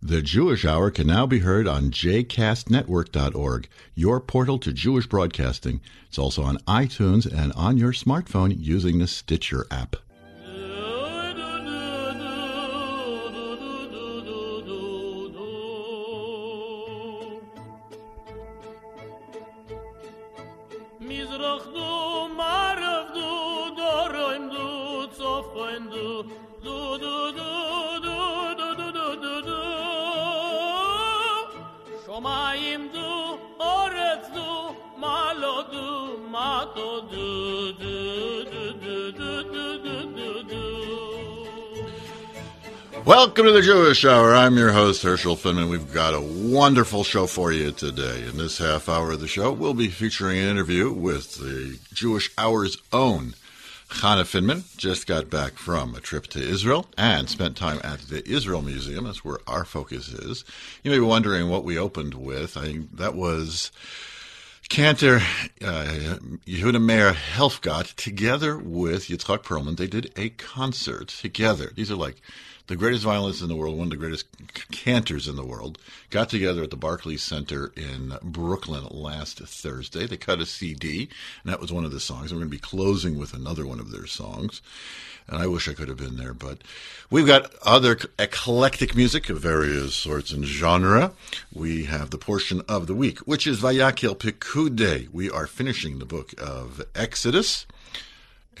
The Jewish Hour can now be heard on jcastnetwork.org, your portal to Jewish broadcasting. It's also on iTunes and on your smartphone using the Stitcher app. Welcome to the Jewish Hour. I'm your host, Herschel Finman. We've got a wonderful show for you today. In this half hour of the show, we'll be featuring an interview with the Jewish Hour's own Chana Finman. Just got back from a trip to Israel and spent time at the Israel Museum. That's where our focus is. You may be wondering what we opened with. I think that was Cantor uh, Yehuda Meir Helfgott together with Itzhak Perlman. They did a concert together. These are like the greatest violinists in the world, one of the greatest cantors in the world, got together at the Barclays Center in Brooklyn last Thursday. They cut a CD, and that was one of the songs. We're going to be closing with another one of their songs. And I wish I could have been there, but we've got other eclectic music of various sorts and genre. We have the portion of the week, which is Vayakhel Pekudei. We are finishing the book of Exodus,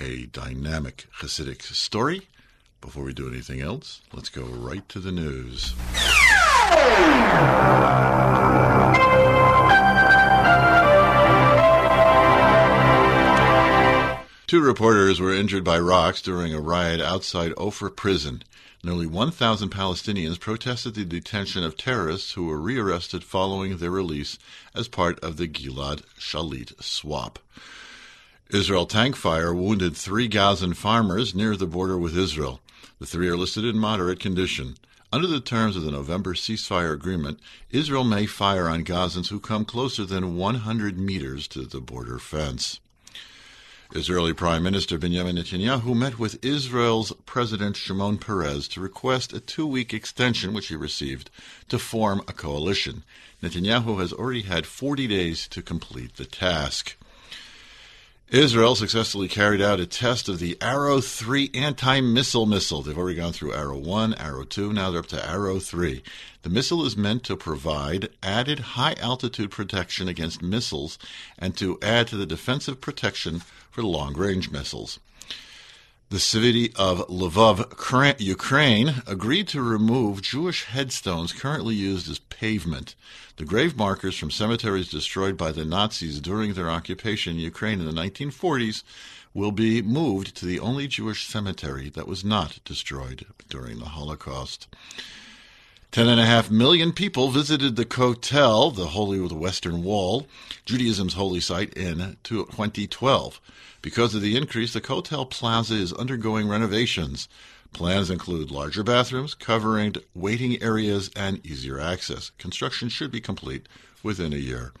a dynamic Hasidic story before we do anything else, let's go right to the news. Two reporters were injured by rocks during a riot outside Ofer prison. Nearly 1,000 Palestinians protested the detention of terrorists who were rearrested following their release as part of the Gilad Shalit swap. Israel tank fire wounded three Gazan farmers near the border with Israel. The three are listed in moderate condition. Under the terms of the November ceasefire agreement, Israel may fire on Gazans who come closer than 100 meters to the border fence. Israeli Prime Minister Benjamin Netanyahu met with Israel's President Shimon Peres to request a two week extension, which he received, to form a coalition. Netanyahu has already had 40 days to complete the task. Israel successfully carried out a test of the Arrow 3 anti missile missile. They've already gone through Arrow 1, Arrow 2, now they're up to Arrow 3. The missile is meant to provide added high altitude protection against missiles and to add to the defensive protection for long range missiles. The city of Lvov, Ukraine, agreed to remove Jewish headstones currently used as pavement. The grave markers from cemeteries destroyed by the Nazis during their occupation in Ukraine in the 1940s will be moved to the only Jewish cemetery that was not destroyed during the Holocaust. Ten and a half million people visited the Kotel, the Holy of the Western Wall, Judaism's holy site, in 2012. Because of the increase, the Kotel Plaza is undergoing renovations. Plans include larger bathrooms, covering waiting areas, and easier access. Construction should be complete within a year.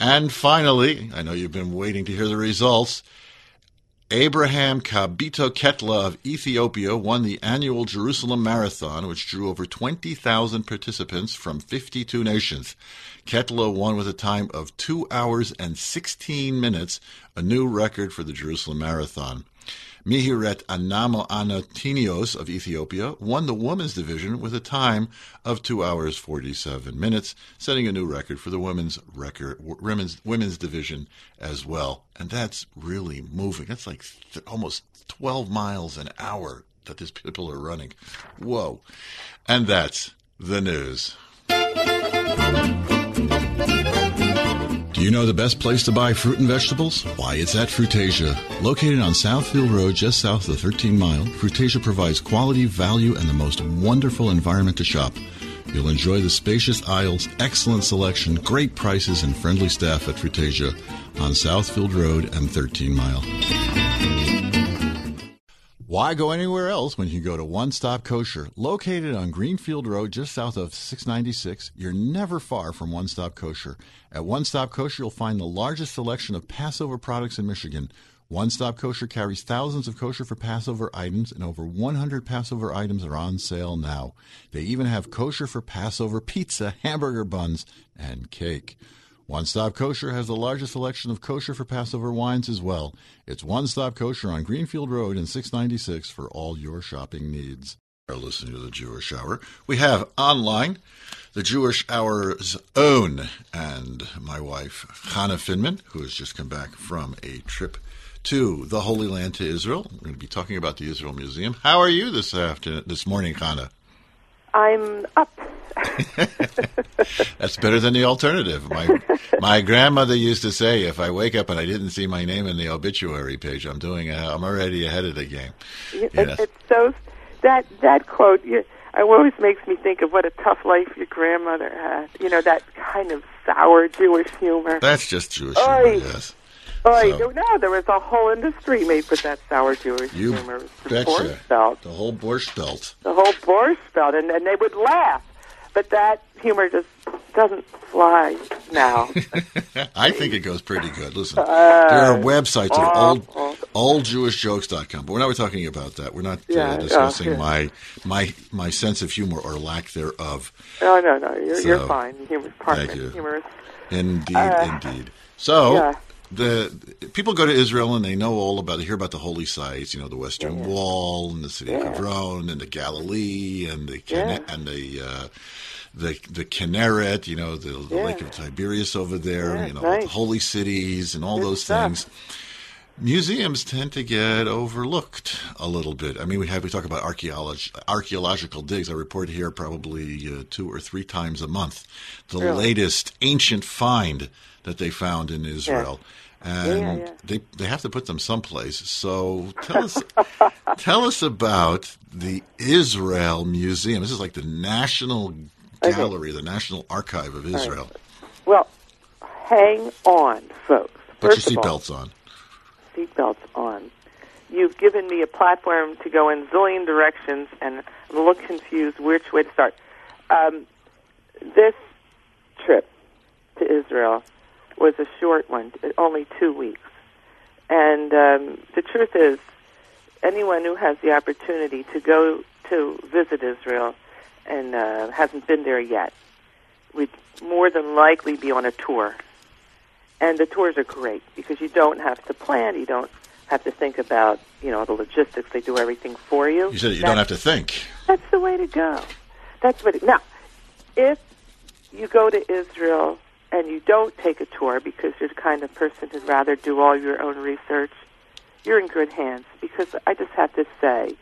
And finally, I know you've been waiting to hear the results. Abraham Kabito Ketla of Ethiopia won the annual Jerusalem Marathon, which drew over 20,000 participants from 52 nations. Ketla won with a time of 2 hours and 16 minutes, a new record for the Jerusalem Marathon. Mihiret Anamo Anatinios of Ethiopia won the women's division with a time of 2 hours 47 minutes, setting a new record for the women's record women's women's division as well. And that's really moving. That's like th- almost 12 miles an hour that these people are running. Whoa. And that's the news. Do you know the best place to buy fruit and vegetables? Why, it's at Fruitasia. Located on Southfield Road, just south of 13 Mile, Fruitasia provides quality, value, and the most wonderful environment to shop. You'll enjoy the spacious aisles, excellent selection, great prices, and friendly staff at Fruitasia on Southfield Road and 13 Mile. Why go anywhere else when you go to One Stop Kosher? Located on Greenfield Road just south of 696, you're never far from One Stop Kosher. At One Stop Kosher, you'll find the largest selection of Passover products in Michigan. One Stop Kosher carries thousands of kosher for Passover items, and over 100 Passover items are on sale now. They even have kosher for Passover pizza, hamburger buns, and cake. One Stop Kosher has the largest selection of kosher for Passover wines as well. It's One Stop Kosher on Greenfield Road in 696 for all your shopping needs. Are listening to the Jewish Hour. We have online the Jewish Hour's own and my wife Hannah Finman, who has just come back from a trip to the Holy Land to Israel. We're going to be talking about the Israel Museum. How are you this afternoon, this morning, Hannah? I'm up. That's better than the alternative. My my grandmother used to say, if I wake up and I didn't see my name in the obituary page, I'm doing. A, I'm already ahead of the game. It, It's so that that quote. You, it always makes me think of what a tough life your grandmother had. You know that kind of sour Jewish humor. That's just Jewish humor. Oy. Yes. Oh, So- no, there was a whole industry made with that sour Jewish You humor. The betcha. Borscht Belt, The whole borscht belt. the whole Borscht Belt, and, and they would laugh. But that humor just doesn't fly now. I think it goes pretty good. Listen, there are websites of old awful. oldjewishjokes.com, but we're not talking about that. We're not Yeah, uh, discussing yeah. my my my sense of humor or lack thereof. no, no, no, you're, So, you're fine. Humor's part thank you. it. Humorous. Indeed, Uh, indeed. So yeah. The people go to Israel and they know all about. They hear about the holy sites. You know, the Western Wall and the city of Yeah. Hebron and the Galilee and the Yeah. and the. Uh, the the Kinneret, you know, the, the Lake of Tiberias over there, Yeah, you know, nice. the holy cities and all Good those stuff. things. Museums tend to get overlooked a little bit. I mean, we have we talk about archaeology, archaeological digs. I report here probably uh, two or three times a month. The Really? latest ancient find that they found in Israel, and yeah. they they have to put them someplace. So tell us tell us about the Israel Museum. This is like the National Okay. Gallery, the National Archive of Israel. Well, hang on, folks. Put First your seatbelts on. seatbelts on. You've given me a platform to go in zillion directions, and I'm a little confused which way to start. Um, this trip to Israel was a short one, only two weeks. And um, the truth is, anyone who has the opportunity to go to visit Israel and uh, hasn't been there yet would more than likely be on a tour. And the tours are great because you don't have to plan. You don't have to think about you know the logistics. They do everything for you. You said you That's- don't have to think. That's the way to go. That's what. It, now, if you go to Israel and you don't take a tour because you're the kind of person who'd rather do all your own research, you're in good hands. Because I just have to say,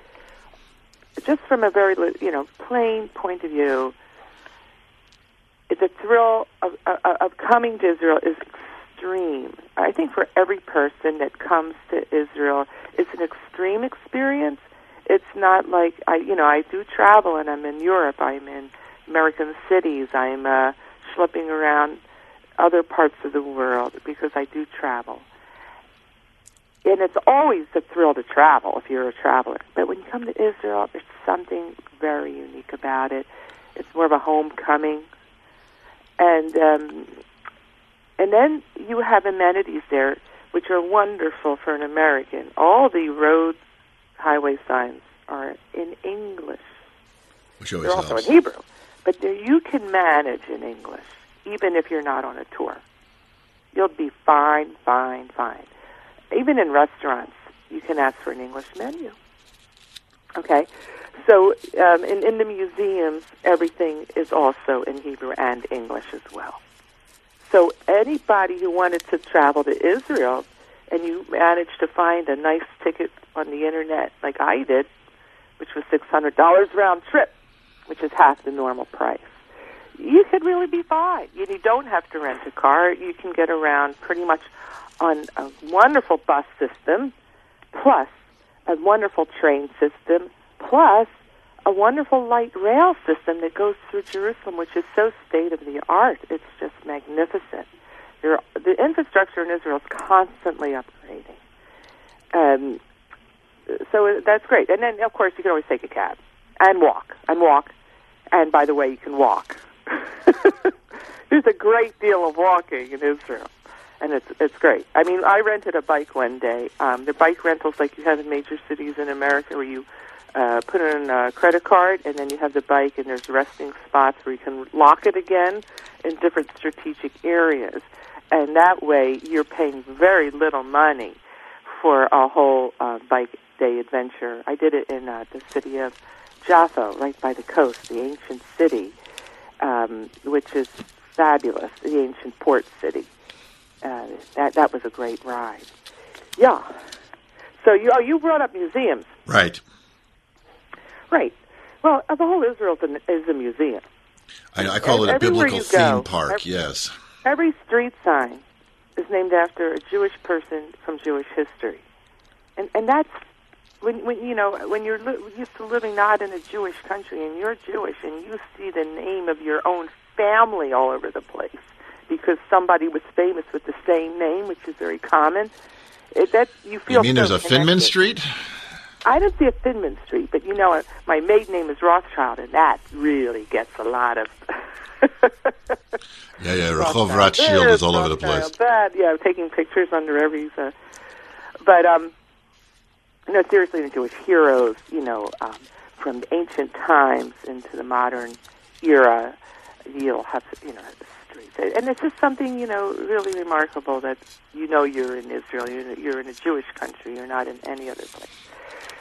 just from a very you know plain point of view, the thrill of, of, of coming to Israel is extreme. I think for every person that comes to Israel, it's an extreme experience. It's not like I, you know, I do travel and I'm in Europe. I'm in American cities. I'm uh, schlepping around other parts of the world because I do travel. and it's always a thrill to travel if you're a traveler. But when you come to Israel, there's something very unique about it. It's more of a homecoming, and um, and then you have amenities there which are wonderful for an American. All the road highway signs are in English. Which always They're also helps. in Hebrew, but there you can manage in English even if you're not on a tour. You'll be fine, fine, fine. Even in restaurants, you can ask for an English menu. Okay, so um, in, in the museums, everything is also in Hebrew and English as well. So anybody who wanted to travel to Israel and you managed to find a nice ticket on the internet, like I did, which was six hundred dollars round trip, which is half the normal price, you could really be fine. You, don't have to rent a car. You can get around pretty much on a wonderful bus system, plus a wonderful train system, plus a wonderful light rail system that goes through Jerusalem, which is so state of the art. It's just magnificent. There, the infrastructure in Israel is constantly upgrading. Um, so that's great. And then, of course, you can always take a cab and walk and walk. And by the way, you can walk. There's a great deal of walking in Israel, and it's it's great. I mean, I rented a bike one day. Um, the bike rentals like you have in major cities in America, where you uh, put in a credit card, and then you have the bike, and there's resting spots where you can lock it again in different strategic areas, and that way you're paying very little money for a whole uh, bike day adventure. I did it in uh, the city of Jaffa, right by the coast, the ancient city, um, which is fabulous, the ancient port city. Uh, that that was a great ride. Yeah. So you oh, you brought up museums, Right. right? Well, uh, the whole Israel is a, is a museum. I, I call it a biblical theme go, park. ev- yes. Every street sign is named after a Jewish person from Jewish history, and and that's when when you know when you're li- used to living not in a Jewish country and you're Jewish and you see the name of your own family all over the place because somebody was famous with the same name, which is very common. It, that you feel. You mean so there's a Finman. Street? I don't see a Finman Street, but you know, my maiden name is Rothschild, and that really gets a lot of. Yeah, yeah. Rehov Rothschild is all over the place. That, yeah, taking pictures under every. Uh, but um, no, seriously, the Jewish heroes, you know, um, from ancient times into the modern era, you'll have you know and it's just something you know really remarkable that you know you're in Israel, you're, you're in a Jewish country, you're not in any other place.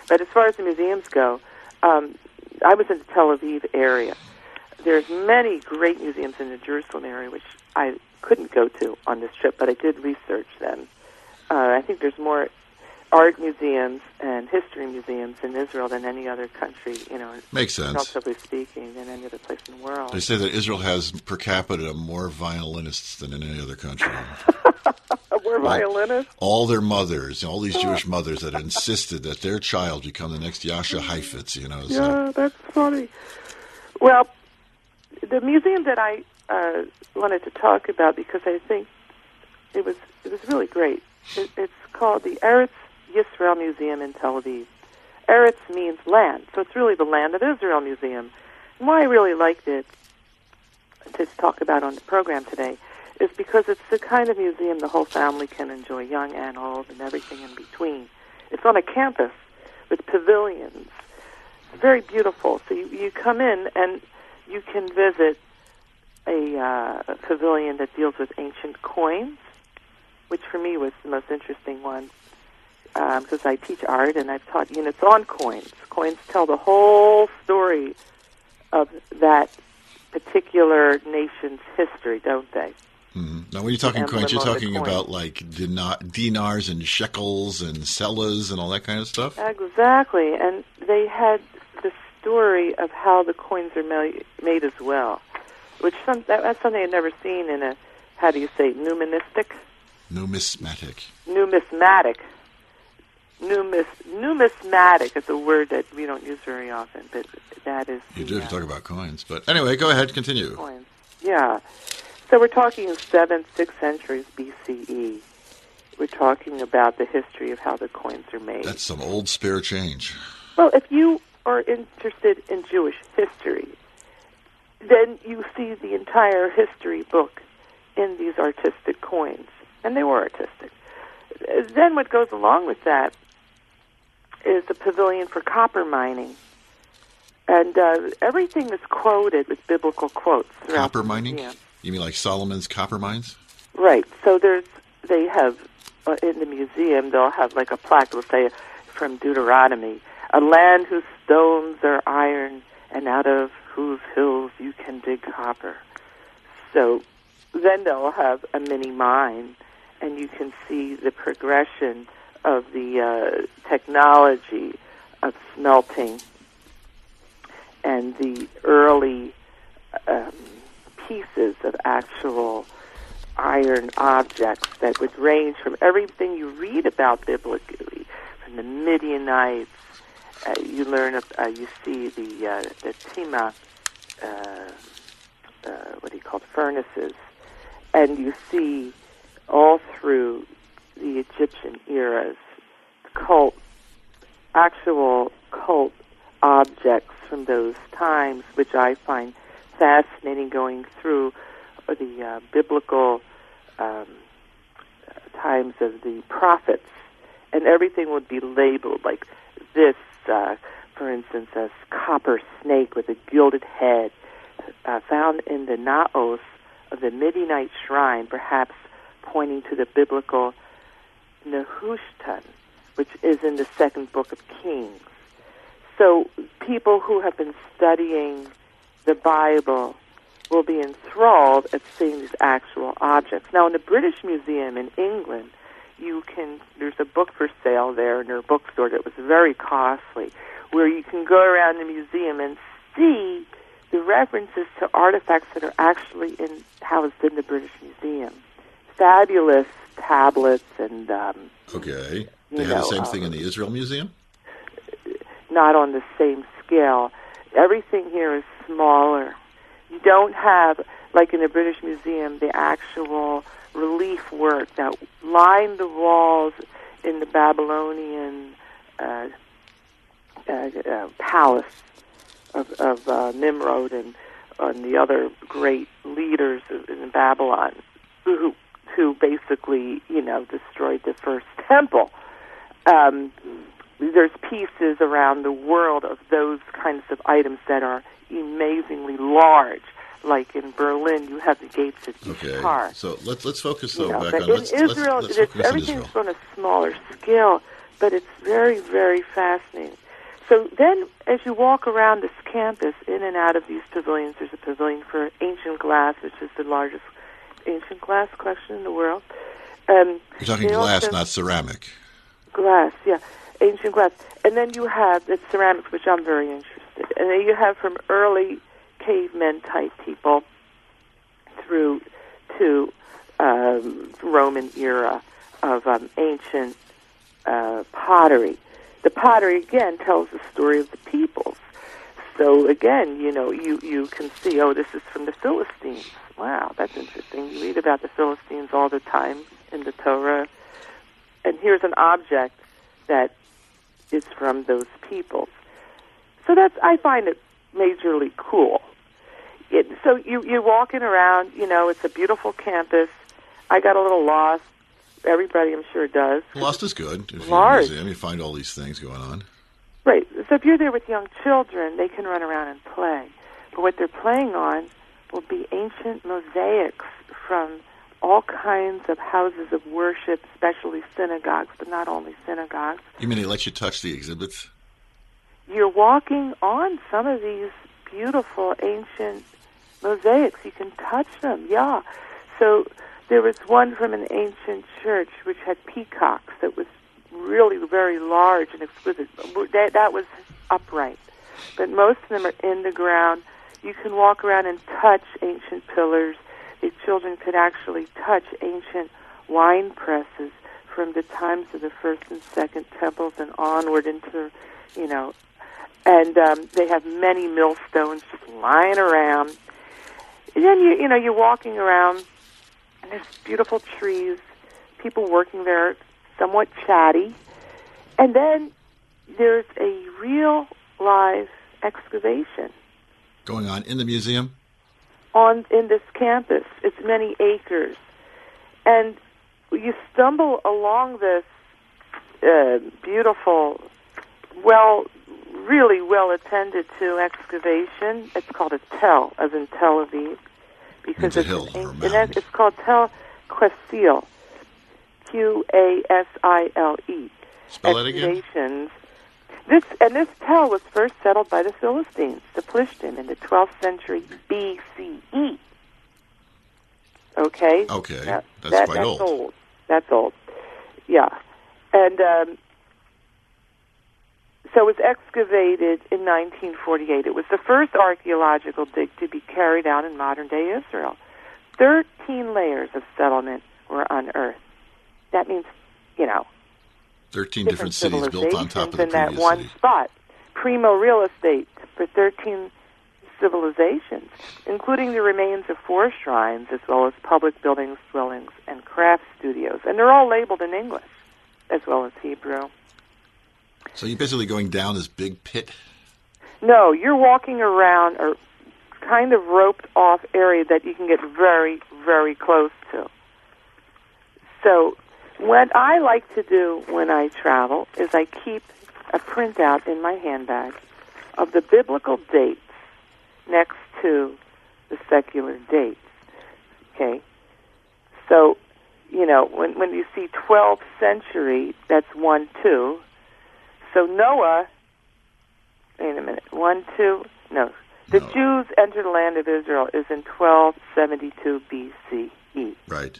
But as far as the museums go, um, I was in the Tel Aviv area. There's many great museums in the Jerusalem area, which I couldn't go to on this trip, but I did research them. Uh, I think there's more art museums and history museums in Israel than any other country, you know, Makes sense. relatively speaking, than any other place in the world. They say that Israel has per capita more violinists than in any other country. We're violinists. all their mothers, all these Jewish mothers that insisted that their child become the next Jascha Heifetz, you know. So. Yeah, that's funny. Well, the museum that I uh, wanted to talk about because I think it was it was really great. It, it's called the Eretz Yisrael Museum in Tel Aviv. Eretz means land, so it's really the Land of Israel Museum. And why I really liked it to talk about on the program today is because it's the kind of museum the whole family can enjoy, young and old, and everything in between. It's on a campus with pavilions. It's very beautiful. So you, you come in and you can visit a, uh, a pavilion that deals with ancient coins, which for me was the most interesting one because I teach art and I've taught units on coins. Coins tell the whole story of that particular nation's history, don't they? Mhm. Now, when you're talking emblem coins, you're talking about like dina- dinars and shekels and selas and all that kind of stuff. Exactly, and they had the story of how the coins are made, made as well, which some, that, that's something I'd never seen in a how do you say numismatic, Numismatic. numismatic, Numis, numismatic is a word that we don't use very often, but that is You the, do uh, talk about coins, but anyway, go ahead, continue. coins. Yeah. So we're talking seventh, sixth centuries BCE. We're talking about the history of how the coins are made. That's some old spare change. Well, if you are interested in Jewish history, then you see the entire history book in these artistic coins, and they were artistic. Then what goes along with that is the pavilion for copper mining. And uh, everything that's quoted with biblical quotes. Copper mining? You mean like Solomon's copper mines? Right. So there's they have uh, in the museum they'll have like a plaque that'll say from Deuteronomy, a land whose stones are iron and out of whose hills you can dig copper. So then they'll have a mini mine and you can see the progression of the uh, technology of smelting and the early um, pieces of actual iron objects that would range from everything you read about biblically, from the Midianites. Uh, you learn, uh, you see the uh, the Timna, uh, uh, what do you call it, furnaces, and you see all through the Egyptian eras cult, actual cult objects from those times, which I find fascinating going through the uh, biblical um, times of the prophets, and everything would be labeled like this, uh, for instance, a copper snake with a gilded head, uh, found in the naos of the Midianite shrine, perhaps pointing to the biblical Nehushtan, which is in the second book of Kings. So people who have been studying the Bible will be enthralled at seeing these actual objects. Now, in the British Museum in England, you can there's a book for sale there in their bookstore that was very costly, where you can go around the museum and see the references to artifacts that are actually in housed in the British Museum. Fabulous tablets and um, Okay. They have the same uh, thing in the Israel Museum? not on the same scale. Everything here is smaller. You don't have, like in the British Museum, the actual relief work that lined the walls in the Babylonian uh, uh, uh, palace of, of uh, Nimrod and, and the other great leaders in Babylon who, who basically, you know, destroyed the first temple. Um, there's pieces around the world of those kinds of items that are amazingly large. Like in Berlin, you have the gates of Okay. Ishtar. So let's let's focus You though know, back but on in let's, Israel, let's, let's it's, focus on everything's Israel. on a smaller scale, but it's very, very fascinating. So then, as you walk around this campus, in and out of these pavilions, there's a pavilion for ancient glass, which is the largest ancient glass collection in the world. Um, You're talking glass, also- not ceramic. glass, yeah, ancient glass. And then you have the ceramics, which I'm very interested. And then you have from early cavemen type people through to um, Roman era of um, ancient uh, pottery. The pottery again tells the story of the peoples. So again, you know, you you can see, oh, this is from the Philistines. Wow, that's interesting. You read about the Philistines all the time in the Torah, and here's an object that is from those peoples. So that's I find it majorly cool. It, so you you're walking around, you know, it's a beautiful campus. I got a little lost. Everybody, I'm sure, does. Lost is good. If Large. museum, you find all these things going on. Right. So if you're there with young children, they can run around and play. But what they're playing on will be ancient mosaics from all kinds of houses of worship, especially synagogues, but not only synagogues. You mean they let you touch the exhibits? You're walking on some of these beautiful ancient mosaics. You can touch them, yeah. So there was one from an ancient church which had peacocks that was really very large and exquisite. That, that was upright. But most of them are in the ground. You can walk around and touch ancient pillars. The children could actually touch ancient wine presses from the times of the first and second temples and onward into, you know, and um, they have many millstones just lying around. And then you, you know, you're walking around, and there's beautiful trees people working there somewhat chatty. And then there's a real live excavation Going on in the museum? on in this campus. It's many acres, and you stumble along this uh, beautiful, well, really well attended to excavation. It's called a tell, as in Tel Aviv, because it's hill an ancient- it's called Tel Qasile, Q A S I L E. Spell that again? This and this tell was first settled by the Philistines, the Plishtim, in the 12th century BCE. Okay. Okay, That- that's that- quite that's old. That's old. Yeah, and um, so it was excavated in 1948. It was the first archaeological dig to be carried out in modern-day Israel. Thirteen layers of settlement were unearthed. That means, you know, 13 different cities built on top of the in that one city. spot. Primo real estate for 13 civilizations, including the remains of four shrines, as well as public buildings, dwellings, and craft studios. And they're all labeled in English, as well as Hebrew. So you're basically going down this big pit. No, you're walking around a kind of roped off area that you can get very, very close to. So, what I like to do when I travel is I keep a printout in my handbag of the biblical dates next to the secular dates. Okay? So, you know, when, when you see 12th century, that's 1 2. So Noah wait a minute. One, two, no. The No. Jews entered the land of Israel is in 1272 BCE. Right.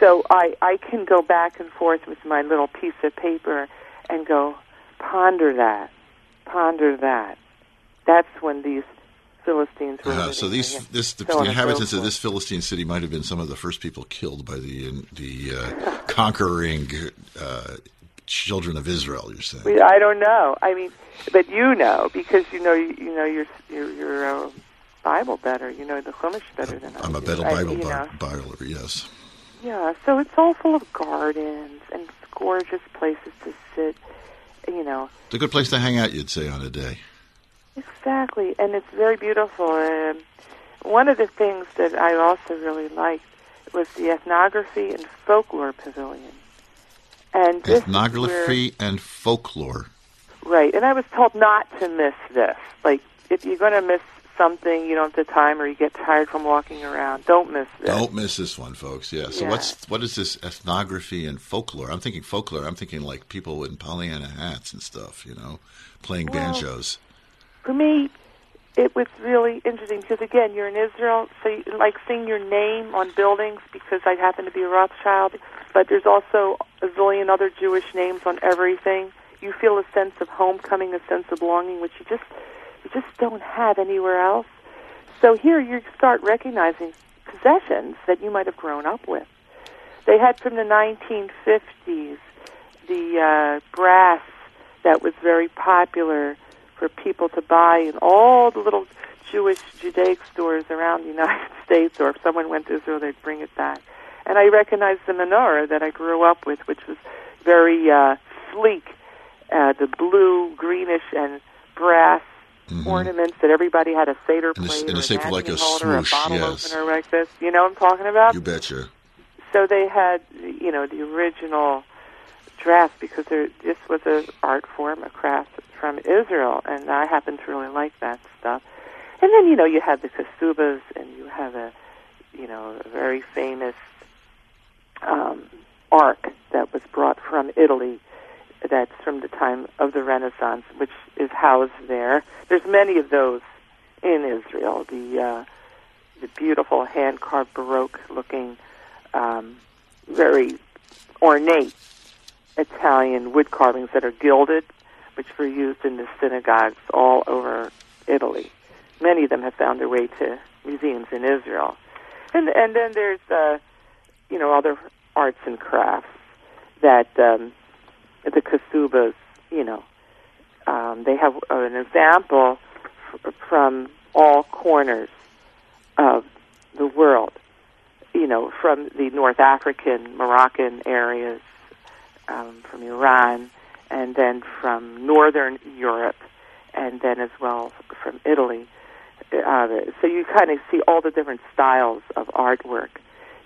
So I, I can go back and forth with my little piece of paper and go, ponder that, ponder that. That's when these Philistines were Uh, so these, in. this, the, So the inhabitants of this Philistine city might have been some of the first people killed by the the uh, conquering uh, children of Israel. You're saying? I don't know. I mean, but you know because you know you, you know your your your uh, Bible better. You know the Chumash better than I I'm a better I- Bible you know. Bi- Bible. Yes. Yeah, so it's all full of gardens and gorgeous places to sit. You know, It's a good place to hang out. You'd say on a day. exactly, and it's very beautiful. And one of the things that I also really liked was the ethnography and folklore pavilion. And is where- Ethnography and folklore. Right, and I was told not to miss this. Like, if you're going to miss something, you don't have the time, or you get tired from walking around, don't miss this. Don't miss this one, folks. Yeah. So Yeah. what's what is this ethnography and folklore? I'm thinking folklore. I'm thinking like people in Pollyanna hats and stuff. You know, playing Well, banjos. For me, it was really interesting because again, you're in Israel, so you, like seeing your name on buildings because I happen to be a Rothschild, but there's also a zillion other Jewish names on everything. You feel a sense of homecoming, a sense of belonging, which you just just don't have anywhere else. So here you start recognizing possessions that you might have grown up with. They had from the 1950s the uh, brass that was very popular for people to buy in all the little Jewish Judaic stores around the United States, or if someone went to Israel, they'd bring it back. And I recognized the menorah that I grew up with, which was very uh, sleek, uh, the blue, greenish, and brass ornaments that everybody had a Seder plate the or shape of like a holder, swoosh, a bottle yes. opener like this. You know what I'm talking about? You betcha. so they had you know the original drafts because there this was an art form a craft from israel and i happen to really like that stuff and then you know you have the kasubas and you have a you know a very famous um ark that was brought from italy that's from the time of the renaissance which is housed there. There's many of those in israel. The uh the beautiful hand carved baroque looking um, very ornate Italian wood carvings that are gilded, which were used in the synagogues all over Italy. Many of them have found their way to museums in Israel, and and then there's uh, you know other arts and crafts that um, the Kasubas, you know, um, they have an example f- from all corners of the world. You know, from the North African, Moroccan areas, um, from Iran, and then from Northern Europe, and then as well from Italy. Uh, so you kind of see all the different styles of artwork.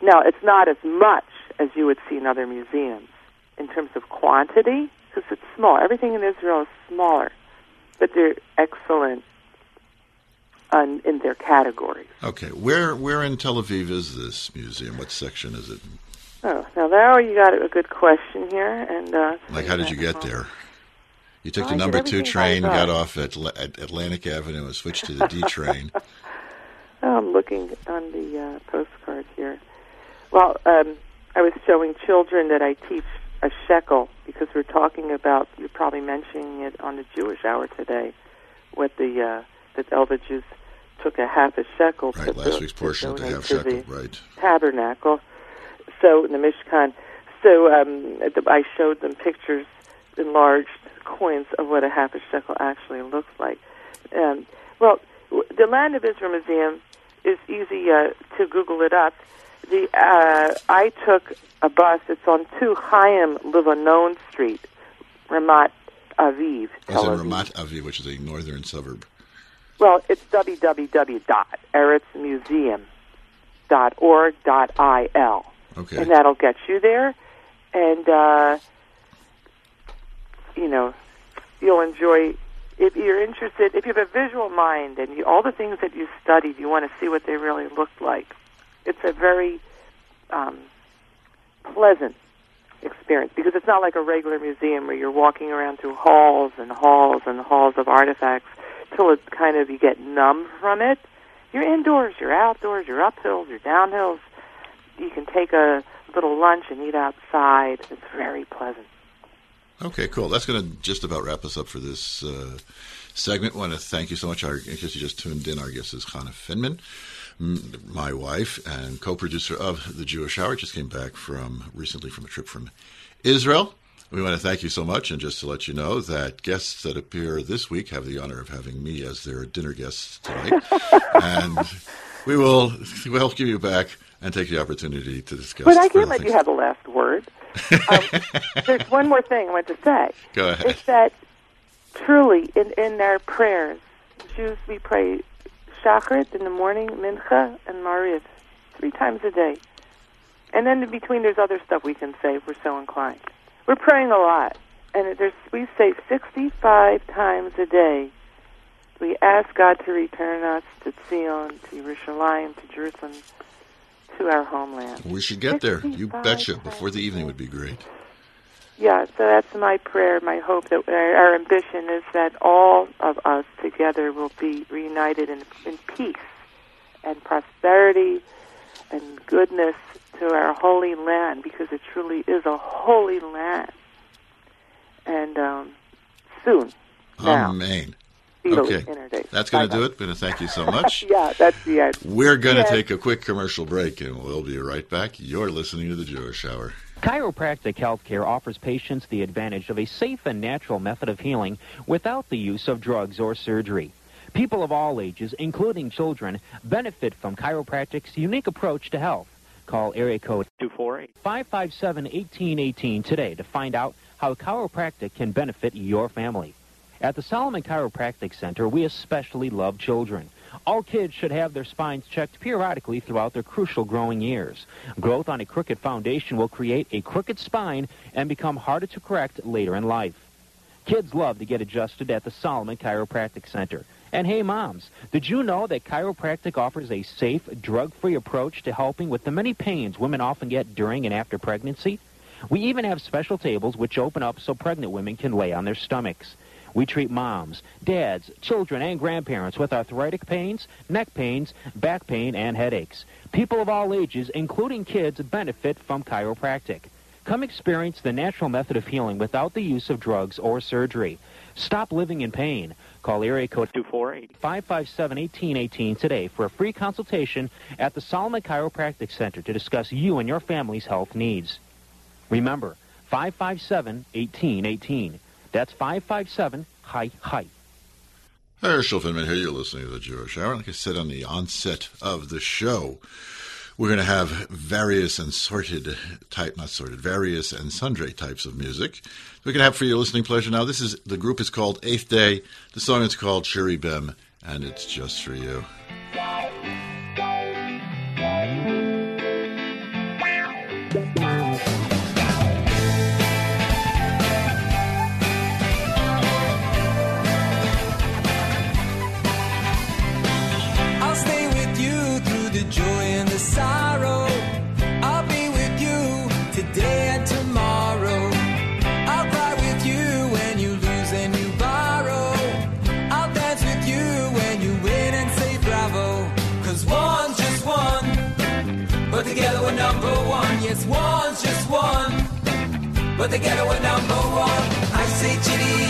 Now, it's not as much as you would see in other museums in terms of quantity, because it's small. Everything in Israel is smaller, but they're excellent on, in their categories. Okay, where where in Tel Aviv is this museum? What section is it? Oh, now there you got a good question here, and uh, like how did you get there? You took Well, the number two train, got off at, at Atlantic Avenue, and switched to the D train. Oh, I'm looking on the uh, postcard here. Well, um, I was showing children that I teach a shekel because we're talking about. You're probably mentioning it on the Jewish hour today. What the uh, that all the Jews took a half a shekel Right, last do- week's portion to have to shekel. the Right. tabernacle. So in the Mishkan, so um, I showed them pictures, enlarged coins of what a half a shekel actually looks like. Um, well, the Land of Israel Museum is easy uh, to Google it up. The uh, I took a bus. It's on Two Chaim Levanon Street, Ramat Aviv. It's Tel in Aviv. Ramat Aviv, which is a northern suburb. Well, it's www.eretzmuseum.org.il Okay. and that'll get you there. And uh, you know, you'll enjoy. If you're interested, if you have a visual mind and you, all the things that you studied, you want to see what they really looked like. It's a very um, pleasant experience because it's not like a regular museum where you're walking around through halls and halls and halls of artifacts till it kind of you get numb from it. You're indoors, you're outdoors, you're up hills, you're down hills. You can take a little lunch and eat outside. It's very pleasant. Okay, cool. That's going to just about wrap us up for this uh, segment. I want to thank you so much. Our, in case you just tuned in, our guest is Chana Finman, my wife and co-producer of the Jewish Hour. Just came back from recently from a trip from Israel. We want to thank you so much, and just to let you know that guests that appear this week have the honor of having me as their dinner guests tonight, and we will we'll give you back and take the opportunity to discuss. But I can't let things. you have the last word. Um, there's one more thing I want to say. Go ahead. Is that truly in, in our prayers, Jews, we pray Shacharit in the morning, Mincha, and Mariv three times a day. And then in between, there's other stuff we can say if we're so inclined. We're praying a lot. And there's, we say 65 times a day, we ask God to return us to Zion, to Yerushalayim, to Jerusalem, to our homeland. We should get there. You betcha. Before the evening would be great. Yeah, so that's my prayer, my hope that our, our ambition is that all of us together will be reunited in, in peace and prosperity and goodness to our holy land because it truly is a holy land. And um, soon, now, Amen. Okay. in our days. That's going to do it. Going to thank you so much. yeah, that's the end. We're going to take a quick commercial break, and we'll be right back. You're listening to the Jewish Hour. Chiropractic healthcare offers patients the advantage of a safe and natural method of healing without the use of drugs or surgery. People of all ages, including children, benefit from chiropractic's unique approach to health. Call area code 248 557 1818 today to find out how chiropractic can benefit your family. At the Solomon Chiropractic Center, we especially love children. All kids should have their spines checked periodically throughout their crucial growing years. Growth on a crooked foundation will create a crooked spine and become harder to correct later in life. Kids love to get adjusted at the Solomon Chiropractic Center. And hey, moms, did you know that chiropractic offers a safe, drug-free approach to helping with the many pains women often get during and after pregnancy? We even have special tables which open up so pregnant women can lay on their stomachs. We treat moms, dads, children, and grandparents with arthritic pains, neck pains, back pain, and headaches. People of all ages, including kids, benefit from chiropractic. Come experience the natural method of healing without the use of drugs or surgery. Stop living in pain. Call area code 248-557-1818 today for a free consultation at the Solomon Chiropractic Center to discuss you and your family's health needs. Remember, 557-1818. That's 557 hi hi. Herschel Finman here. You're listening to the Jewish Hour. Like I said on the onset of the show, We're going to have various and sorted type, not sorted, various and sundry types of music. We can have for your listening pleasure now. This is the group is called Eighth Day. The song is called Shiri Bem, and it's just for you. But together we're number one. I say chitty,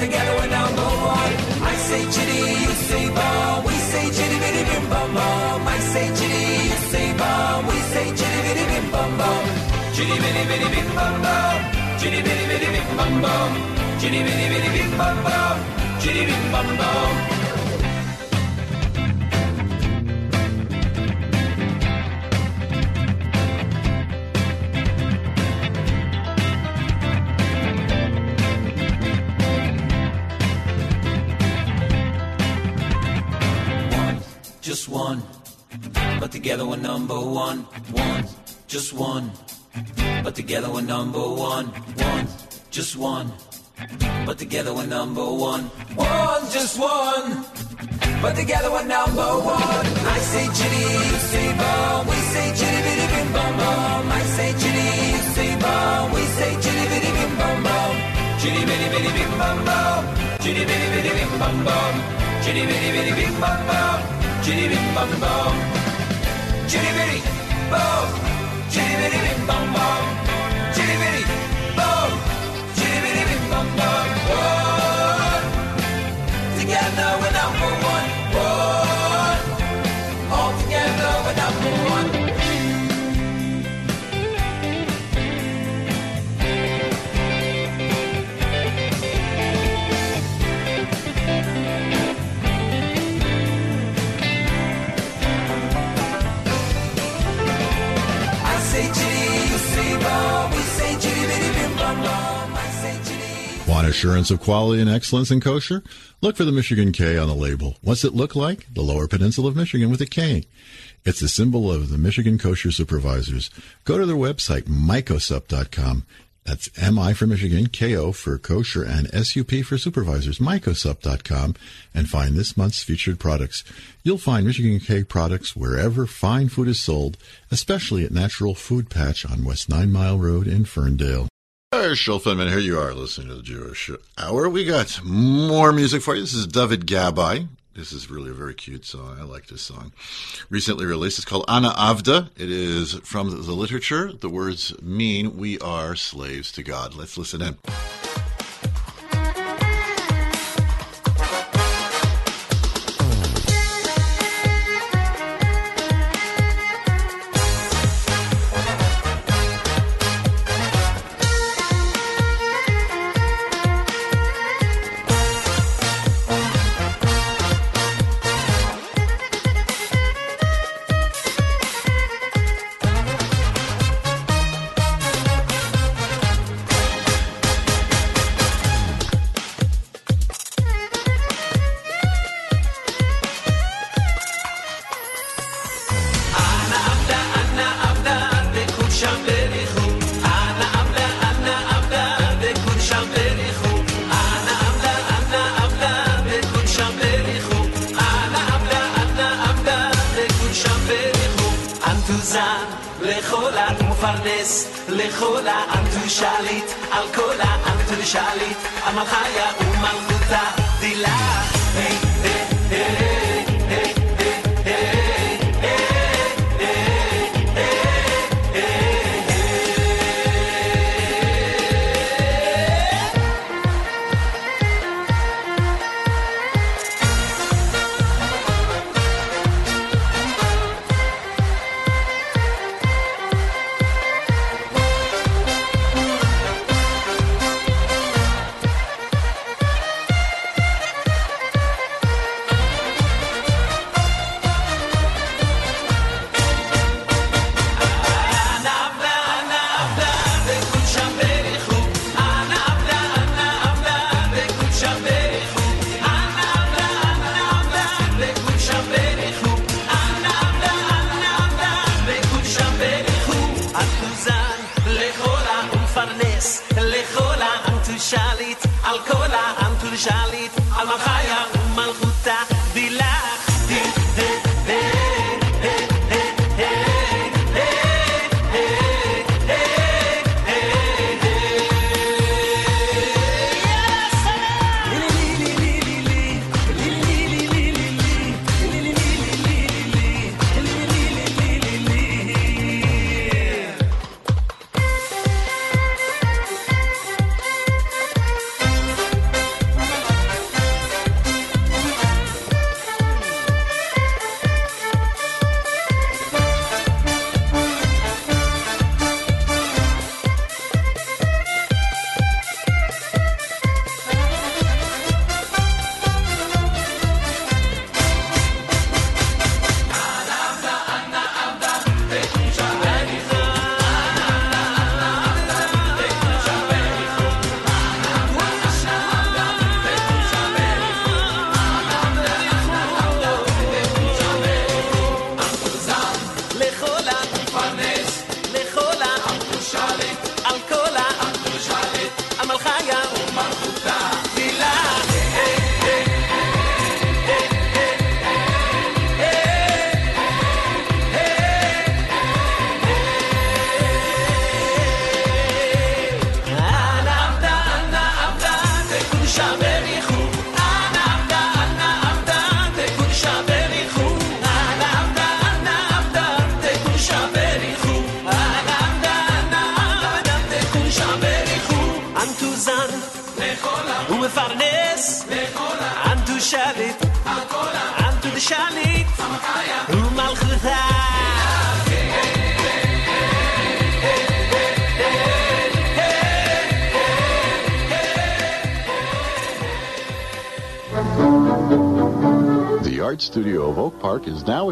together we're number one. I say chitty, you say bomb, we say chitty bitty bim bum bum. I say chitty, you say bomb, we say chitty bitty bim bum bum. Chitty bitty bitty bim bum bum. Chitty bitty bitty bim bum bum. Chitty bitty bitty bim bum bum. Chitty bim bum bum. One. But together we're number one, one, just one. But together we're number one, one, just one. But together we're number one, one, just one. But together we're number one. I say chitty, say bum, we say chitty bitty bim bum bum. I say chitty, say bum, we say chitty bitty bim bum bum. Chitty bitty bitty bim bum bum. Chitty bitty bitty bim bum bum. Chitty bitty bitty bim bum bum. Chitty bim bum bum. Chitty bitty bum. Chitty bitty bum bum. Chitty bitty bum. Chitty bitty bum bum. Together we're number one. One. Assurance of quality and excellence in kosher? Look for the Michigan K on the label. What's it look like? The Lower Peninsula of Michigan with a K. It's the symbol of the Michigan Kosher Supervisors. Go to their website, mikosup.com. That's MI for Michigan, KO for kosher, and SUP for supervisors, mikosup.com, and find this month's featured products. You'll find Michigan K products wherever fine food is sold, especially at Natural Food Patch on West Nine Mile Road in Ferndale. Schulfenman, here you are listening to the Jewish Hour. We got more music for you. This is David Gabai. This is really a very cute song. I like this song. Recently released. It's called Ana Avda. It is from the literature. The words mean we are slaves to God. Let's listen in. עולה אל תשאלי, המלכה יא ומלכותה דילה. היי, היי, היי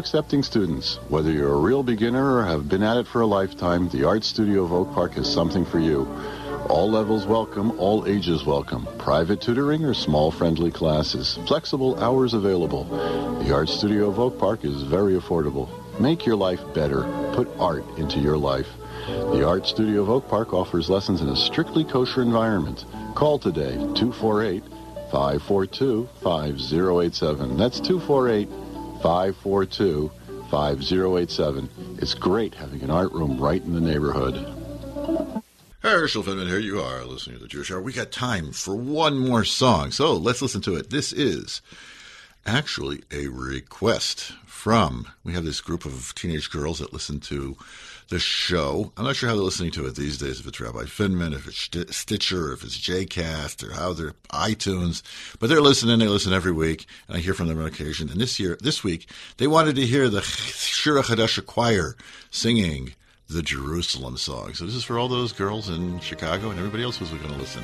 accepting students. Whether you're a real beginner or have been at it for a lifetime, the Art Studio of Oak Park has something for you. All levels welcome, all ages welcome. Private tutoring or small friendly classes. Flexible hours available. The Art Studio of Oak Park is very affordable. Make your life better. Put art into your life. The Art Studio of Oak Park offers lessons in a strictly kosher environment. Call today 248 542 5087. That's 248 542 5087. It's great having an art room right in the neighborhood. Hey, Herschel Finman, here you are listening to the Jewish Hour. We got time for one more song, so let's listen to it. This is actually a request from, we have this group of teenage girls that listen to the show. I'm not sure how they're listening to it these days, if it's Rabbi Finman, if it's Stitcher, if it's JCast, or how they're iTunes. But they're listening. They listen every week, and I hear from them on occasion. And this year, this week, they wanted to hear the Shira Chadasha choir singing the Jerusalem song. So this is for all those girls in Chicago and everybody else who's going to listen.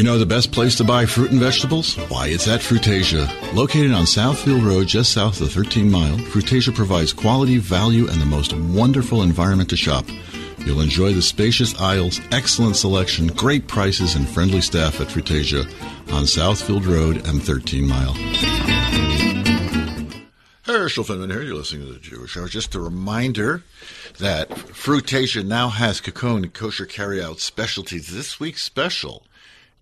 You know the best place to buy fruit and vegetables? Why, it's at Frutasia. Located on Southfield Road, just south of 13 Mile, Frutasia provides quality, value, and the most wonderful environment to shop. You'll enjoy the spacious aisles, excellent selection, great prices, and friendly staff at Frutasia on Southfield Road and 13 Mile. Herschel Finman here. You're listening to the Jewish Hour. Just a reminder that Frutasia now has Cocoon kosher carryout specialties. This week's special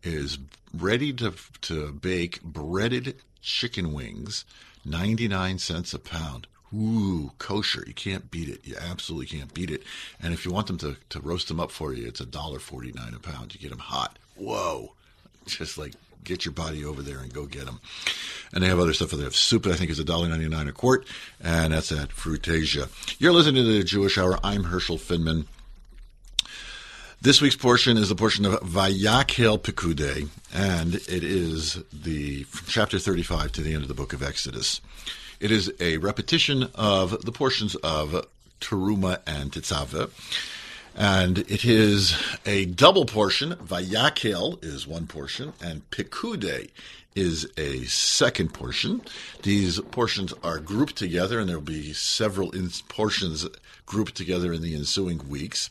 is ready to to bake breaded chicken wings, 99 cents a pound. Ooh, kosher. You can't beat it. You absolutely can't beat it. And if you want them to, to roast them up for you, it's $1.49 a pound. You get them hot. Whoa. Just like get your body over there and go get them. And they have other stuff. They have soup that I think is $1.99 a quart, and that's at Fruitasia. You're listening to the Jewish Hour. I'm Herschel Finman. This week's portion is the portion of Vayakhel Pekudei, and it is the chapter 35 to the end of the book of Exodus. It is a repetition of the portions of Teruma and Tetzaveh, and it is a double portion. Vayakhel is one portion, and Pekudei is a second portion. These portions are grouped together, and there will be several portions grouped together in the ensuing weeks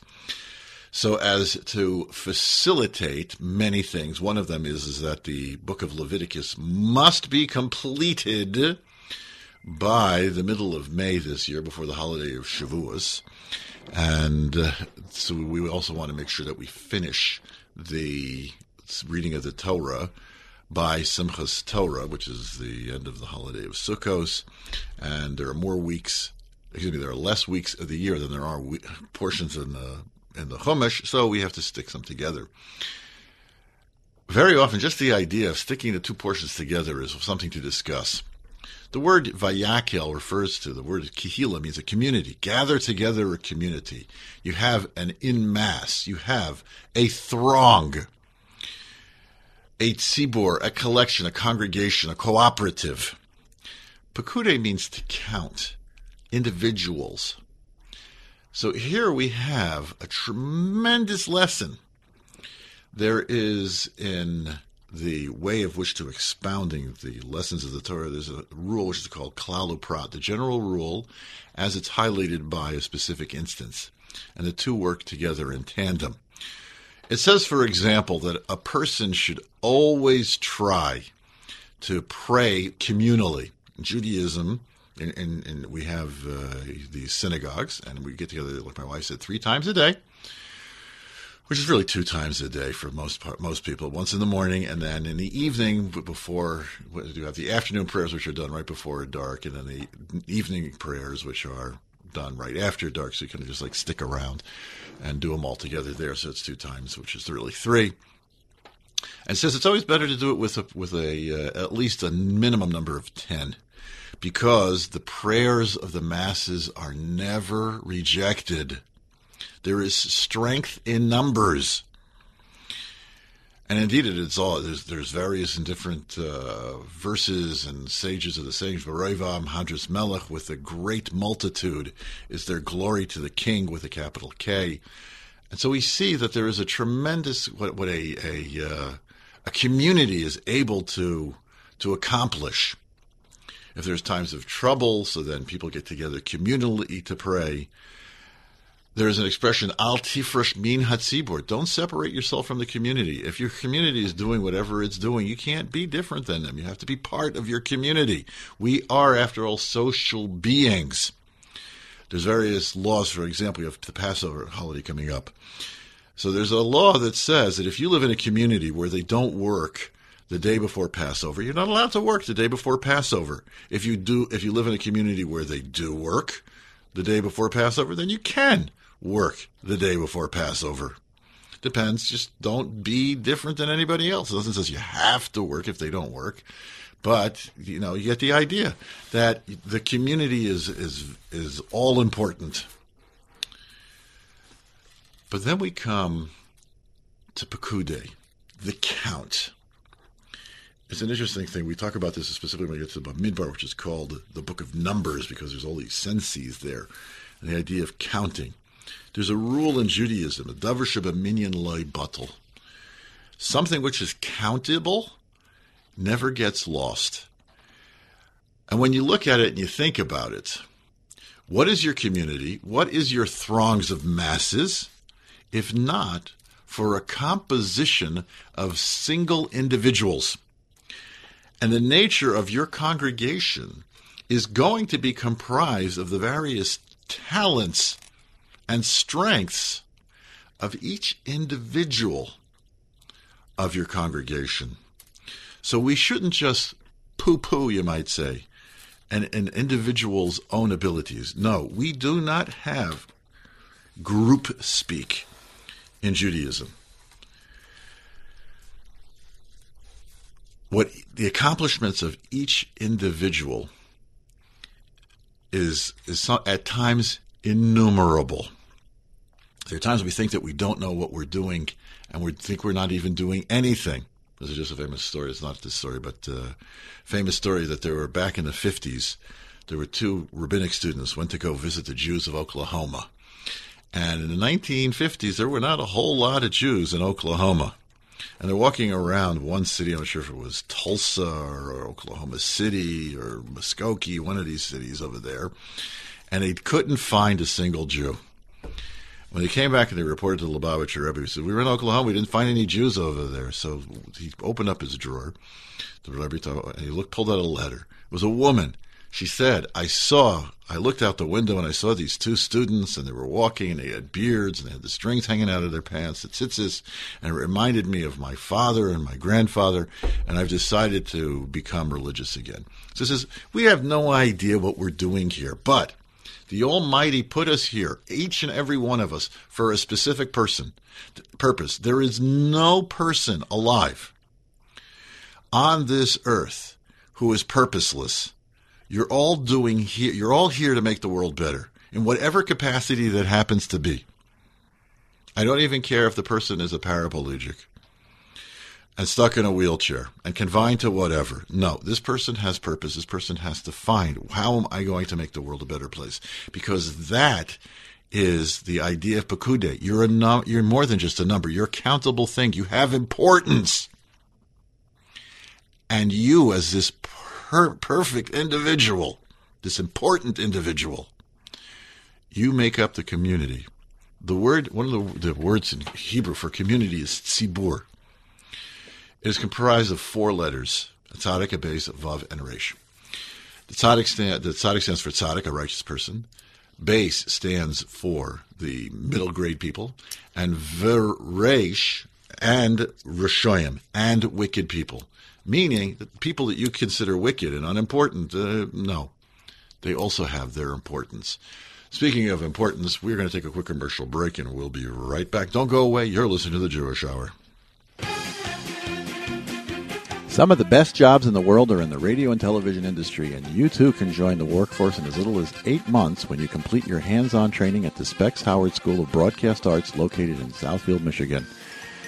so as to facilitate many things. One of them is, is that the book of Leviticus must be completed by the middle of May this year, before the holiday of Shavuos. And uh, so we also want to make sure that we finish the reading of the Torah by Simchas Torah, which is the end of the holiday of Sukkos. And there are more weeks, excuse me, there are less weeks of the year than there are we- portions in the in the Chumash, so we have to stick them together. Very often, just the idea of sticking the two portions together is something to discuss. The word vayakhel refers to the word kihila means a community. Gather together a community. You have an in mass. You have a throng, a tzibur, a collection, a congregation, a cooperative. Pekudei means to count individuals. So here we have a tremendous lesson. There is in the way of which to expounding the lessons of the Torah, there's a rule which is called klal uprat, the general rule as it's highlighted by a specific instance. And the two work together in tandem. It says, for example, that a person should always try to pray communally. In Judaism, and, and, and we have uh, these synagogues, and we get together, like my wife said, three times a day, which is really two times a day for most most people. Once in the morning, and then in the evening before you have the afternoon prayers, which are done right before dark, and then the evening prayers, which are done right after dark. So you kind of just like stick around and do them all together there. So it's two times, which is really three. And says it's always better to do it with a, with a uh, at least a minimum number of ten because the prayers of the masses are never rejected. There is strength in numbers. And indeed, it is all. There's, there's various and different uh, verses and sages of the sayings. Varevam Hadras Melech with a great multitude is their glory to the king with a capital K. And so we see that there is a tremendous what what a a, uh, a community is able to to accomplish if there's times of trouble, so then people get together communally to pray. There's an expression, al tifresh min hatzibur. Don't separate yourself from the community. If your community is doing whatever it's doing, you can't be different than them. You have to be part of your community. We are, after all, social beings. There's various laws. For example, you have the Passover holiday coming up. So there's a law that says that if you live in a community where they don't work the day before Passover, you're not allowed to work the day before Passover. If you do, if you live in a community where they do work the day before Passover, then you can work the day before Passover. Depends. Just don't be different than anybody else. It doesn't say you have to work if they don't work, but you know you get the idea that the community is is is all important. But then we come to Pekudei, the count. It's an interesting thing. We talk about this specifically when we get to the Midbar, which is called the Book of Numbers, because there's all these senses there, and the idea of counting. There's a rule in Judaism, a davar shebaminyan loy batel. Something which is countable never gets lost. And when you look at it and you think about it, what is your community? What is your throngs of masses? If not for a composition of single individuals. And the nature of your congregation is going to be comprised of the various talents and strengths of each individual of your congregation. So we shouldn't just poo poo, you might say, an, an individual's own abilities. No, we do not have group speak in Judaism. What the accomplishments of each individual is is at times innumerable. There are times we think that we don't know what we're doing, and we think we're not even doing anything. This is just a famous story. It's not this story, but uh, famous story that there were back in the fifties. There were two rabbinic students went to go visit the Jews of Oklahoma, and in the 1950s there were not a whole lot of Jews in Oklahoma. And they're walking around one city. I'm not sure if it was Tulsa or Oklahoma City or Muskogee, one of these cities over there. And they couldn't find a single Jew. When they came back and they reported to the Lubavitcher Rebbe, he said, We were in Oklahoma, we didn't find any Jews over there. So he opened up his drawer, the Rebbe, and he looked, pulled out a letter. It was a woman. She said, I saw, I looked out the window and I saw these two students and they were walking and they had beards and they had the strings hanging out of their pants, the tzitzis, and it reminded me of my father and my grandfather, and I've decided to become religious again. So it says, we have no idea what we're doing here, but the Almighty put us here, each and every one of us, for a specific person, purpose. There is no person alive on this earth who is purposeless. You're all doing here. You're all here to make the world better in whatever capacity that happens to be. I don't even care if the person is a paraplegic and stuck in a wheelchair and confined to whatever. No, this person has purpose. This person has to find how am I going to make the world a better place? Because that is the idea of Pekudei. You're a num- you're more than just a number. You're a countable thing. You have importance. And you as this per- perfect individual, this important individual, you make up the community. The word, one of the, the words in Hebrew for community is tzibur. It is comprised of four letters: tzaddik, a base, vav, and resh. The tzaddik, stand, the tzaddik stands for tzaddik, a righteous person. Base stands for the middle grade people, and veresh and rishoyim and wicked people, meaning that people that you consider wicked and unimportant, uh, no, they also have their importance. Speaking of importance, we're going to take a quick commercial break and we'll be right back. Don't go away. You're listening to the Jewish Hour. Some of the best jobs in the world are in the radio and television industry, and you too can join the workforce in as little as eight months when you complete your hands on training at the Specs Howard School of Broadcast Arts located in Southfield, Michigan.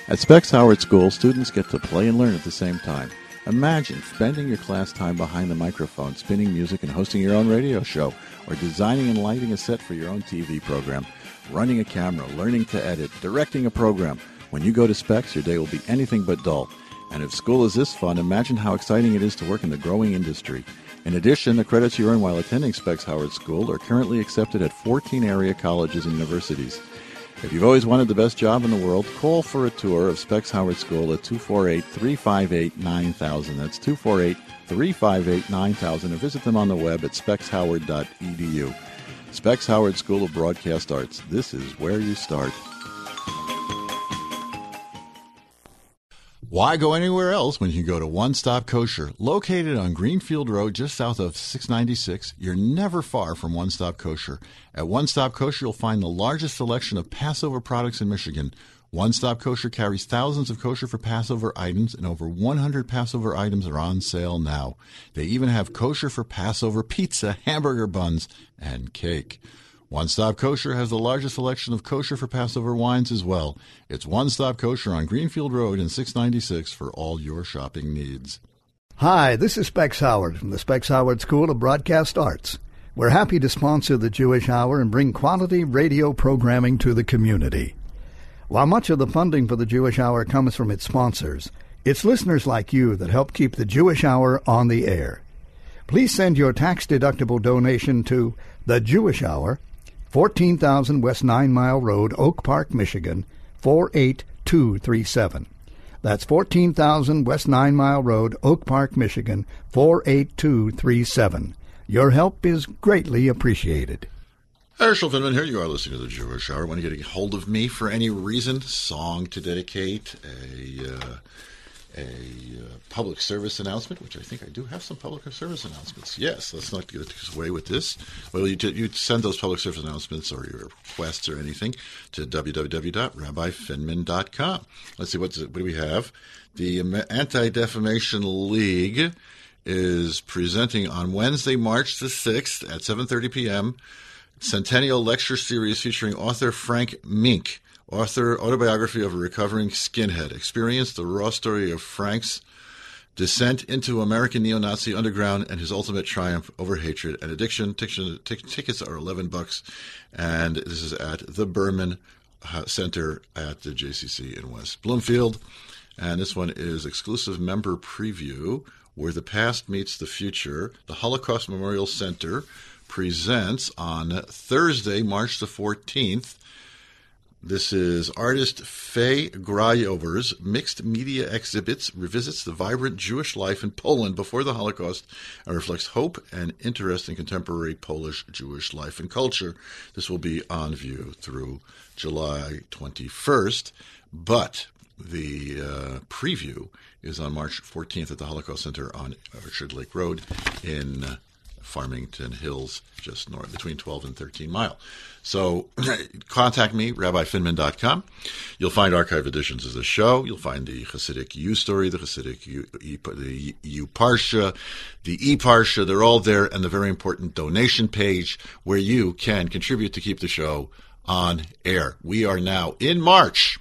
At Specs Howard School, students get to play and learn at the same time. Imagine spending your class time behind the microphone, spinning music and hosting your own radio show, or designing and lighting a set for your own TV program, running a camera, learning to edit, directing a program. When you go to Specs, your day will be anything but dull. And if school is this fun, imagine how exciting it is to work in the growing industry. In addition, the credits you earn while attending Specs Howard School are currently accepted at 14 area colleges and universities. If you've always wanted the best job in the world, call for a tour of Specs Howard School at 248 358 9000. That's 248 358 9000 or visit them on the web at specshoward.edu. Specs Howard School of Broadcast Arts. This is where you start. Why go anywhere else when you can go to One Stop Kosher? Located on Greenfield Road just south of 696, you're never far from One Stop Kosher. At One Stop Kosher, you'll find the largest selection of Passover products in Michigan. One Stop Kosher carries thousands of kosher for Passover items, and over 100 Passover items are on sale now. They even have kosher for Passover pizza, hamburger buns, and cake. One Stop Kosher has the largest selection of kosher for Passover wines as well. It's One Stop Kosher on Greenfield Road in 696 for all your shopping needs. Hi, this is Specs Howard from the Specs Howard School of Broadcast Arts. We're happy to sponsor the Jewish Hour and bring quality radio programming to the community. While much of the funding for the Jewish Hour comes from its sponsors, it's listeners like you that help keep the Jewish Hour on the air. Please send your tax deductible donation to the Jewish Hour, 14,000 West Nine Mile Road, Oak Park, Michigan, 48237. That's 14,000 West Nine Mile Road, Oak Park, Michigan, 48237. Your help is greatly appreciated. Herschel Finman here. You are listening to the Jewish Hour. Want to get a hold of me for any reason? Song to dedicate, a uh, a uh, public service announcement, which I think I do have some public service announcements. Yes, let's not get away with this. Well, you, you send those public service announcements or your requests or anything to www.rabbifinman.com. Let's see, what's what do we have? The Anti Defamation League is presenting on Wednesday, March the 6th at 7.30 p.m. Centennial Lecture Series featuring author Frank Meeink author, autobiography of a recovering skinhead, experienced the raw story of Frank's descent into American neo-Nazi underground and his ultimate triumph over hatred and addiction. tickets are 11 bucks, and this is at the Berman uh, Center at the JCC in West Bloomfield. And this one is exclusive member preview, where the past meets the future. The Holocaust Memorial Center presents on Thursday, March the 14th, this is artist Fay Grajower's mixed media exhibits revisits the vibrant Jewish life in Poland before the Holocaust and reflects hope and interest in contemporary Polish Jewish life and culture. This will be on view through July 21st, but the uh, preview is on March 14th at the Holocaust Center on Orchard Lake Road in Farmington Hills, just north, between 12 and 13 mile. So contact me, rabbifinman.com. You'll find archive editions of the show. You'll find the Hasidic U story, the Hasidic U, the U Parsha, the E Parsha. They're all there, and the very important donation page where you can contribute to keep the show on air. We are now in March,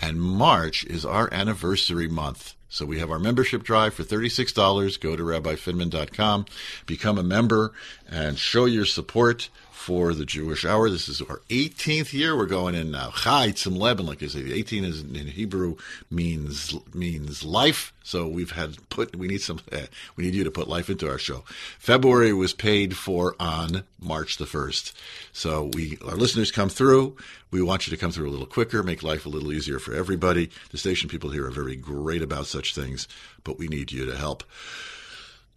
and March is our anniversary month. So we have our membership drive for $36. Go to rabbifinman.com, become a member, and show your support for the Jewish Hour. This is our 18th year we're going in now. Chai Tzim Leben, like I say, 18 is in Hebrew means means life. So we've had put we need some uh, we need you to put life into our show. February was paid for on March the 1st. So we our listeners come through. We want you to come through a little quicker, make life a little easier for everybody. The station people here are very great about such things, but we need you to help.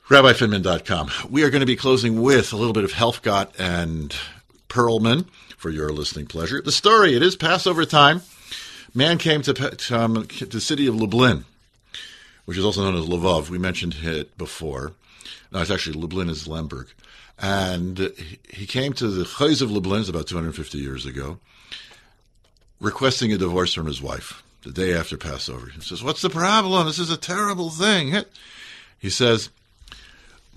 RabbiFinman.com. We are going to be closing with a little bit of Helfgott and Perlman for your listening pleasure. The story, it is Passover time. Man came to, um, the city of Lublin, which is also known as Lvov. We mentioned it before. No, it's actually Lublin is Lemberg. And he came to the Chayz of Lublin, about 250 years ago, requesting a divorce from his wife the day after Passover. He says, What's the problem? This is a terrible thing. He says,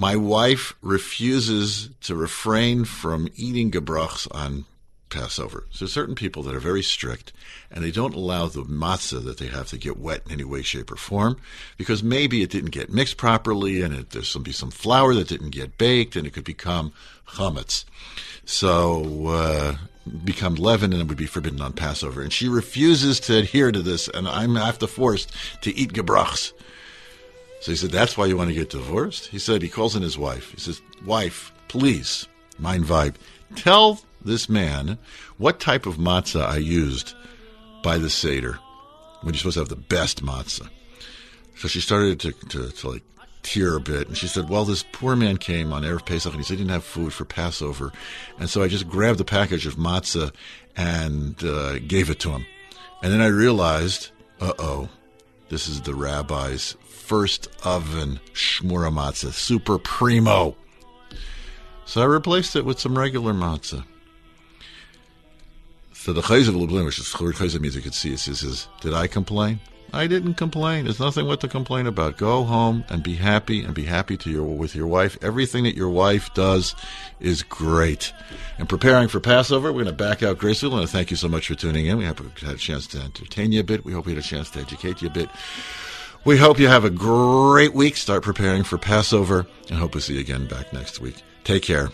my wife refuses to refrain from eating gebrachs on Passover. So certain people that are very strict, and they don't allow the matzah that they have to get wet in any way, shape, or form, because maybe it didn't get mixed properly, and it, there's some be some flour that didn't get baked, and it could become chametz. So uh, become leaven, and it would be forbidden on Passover. And she refuses to adhere to this, and I'm to forced to eat gebrachs. So he said, That's why you want to get divorced? He said, He calls in his wife. He says, Wife, please, mind vibe, tell this man what type of matzah I used by the Seder when you're supposed to have the best matzah. So she started to, to, to like tear a bit, and she said, "Well, this poor man came on erev Pesach, and he said he didn't have food for Passover, and so I just grabbed the package of matzah and uh, gave it to him, and then I realized, uh oh, this is the rabbi's first oven shmura matzah, super primo. So I replaced it with some regular matzah." So the Chayz of Lublin, which is Chayzav means you could see, it says, Did I complain? I didn't complain. There's nothing what to complain about. Go home and be happy and be happy to your with your wife. Everything that your wife does is great. And preparing for Passover, we're going to back out gracefully. And thank you so much for tuning in. We hope we had a chance to entertain you a bit. We hope we had a chance to educate you a bit. We hope you have a great week. Start preparing for Passover and hope to see you again back next week. Take care.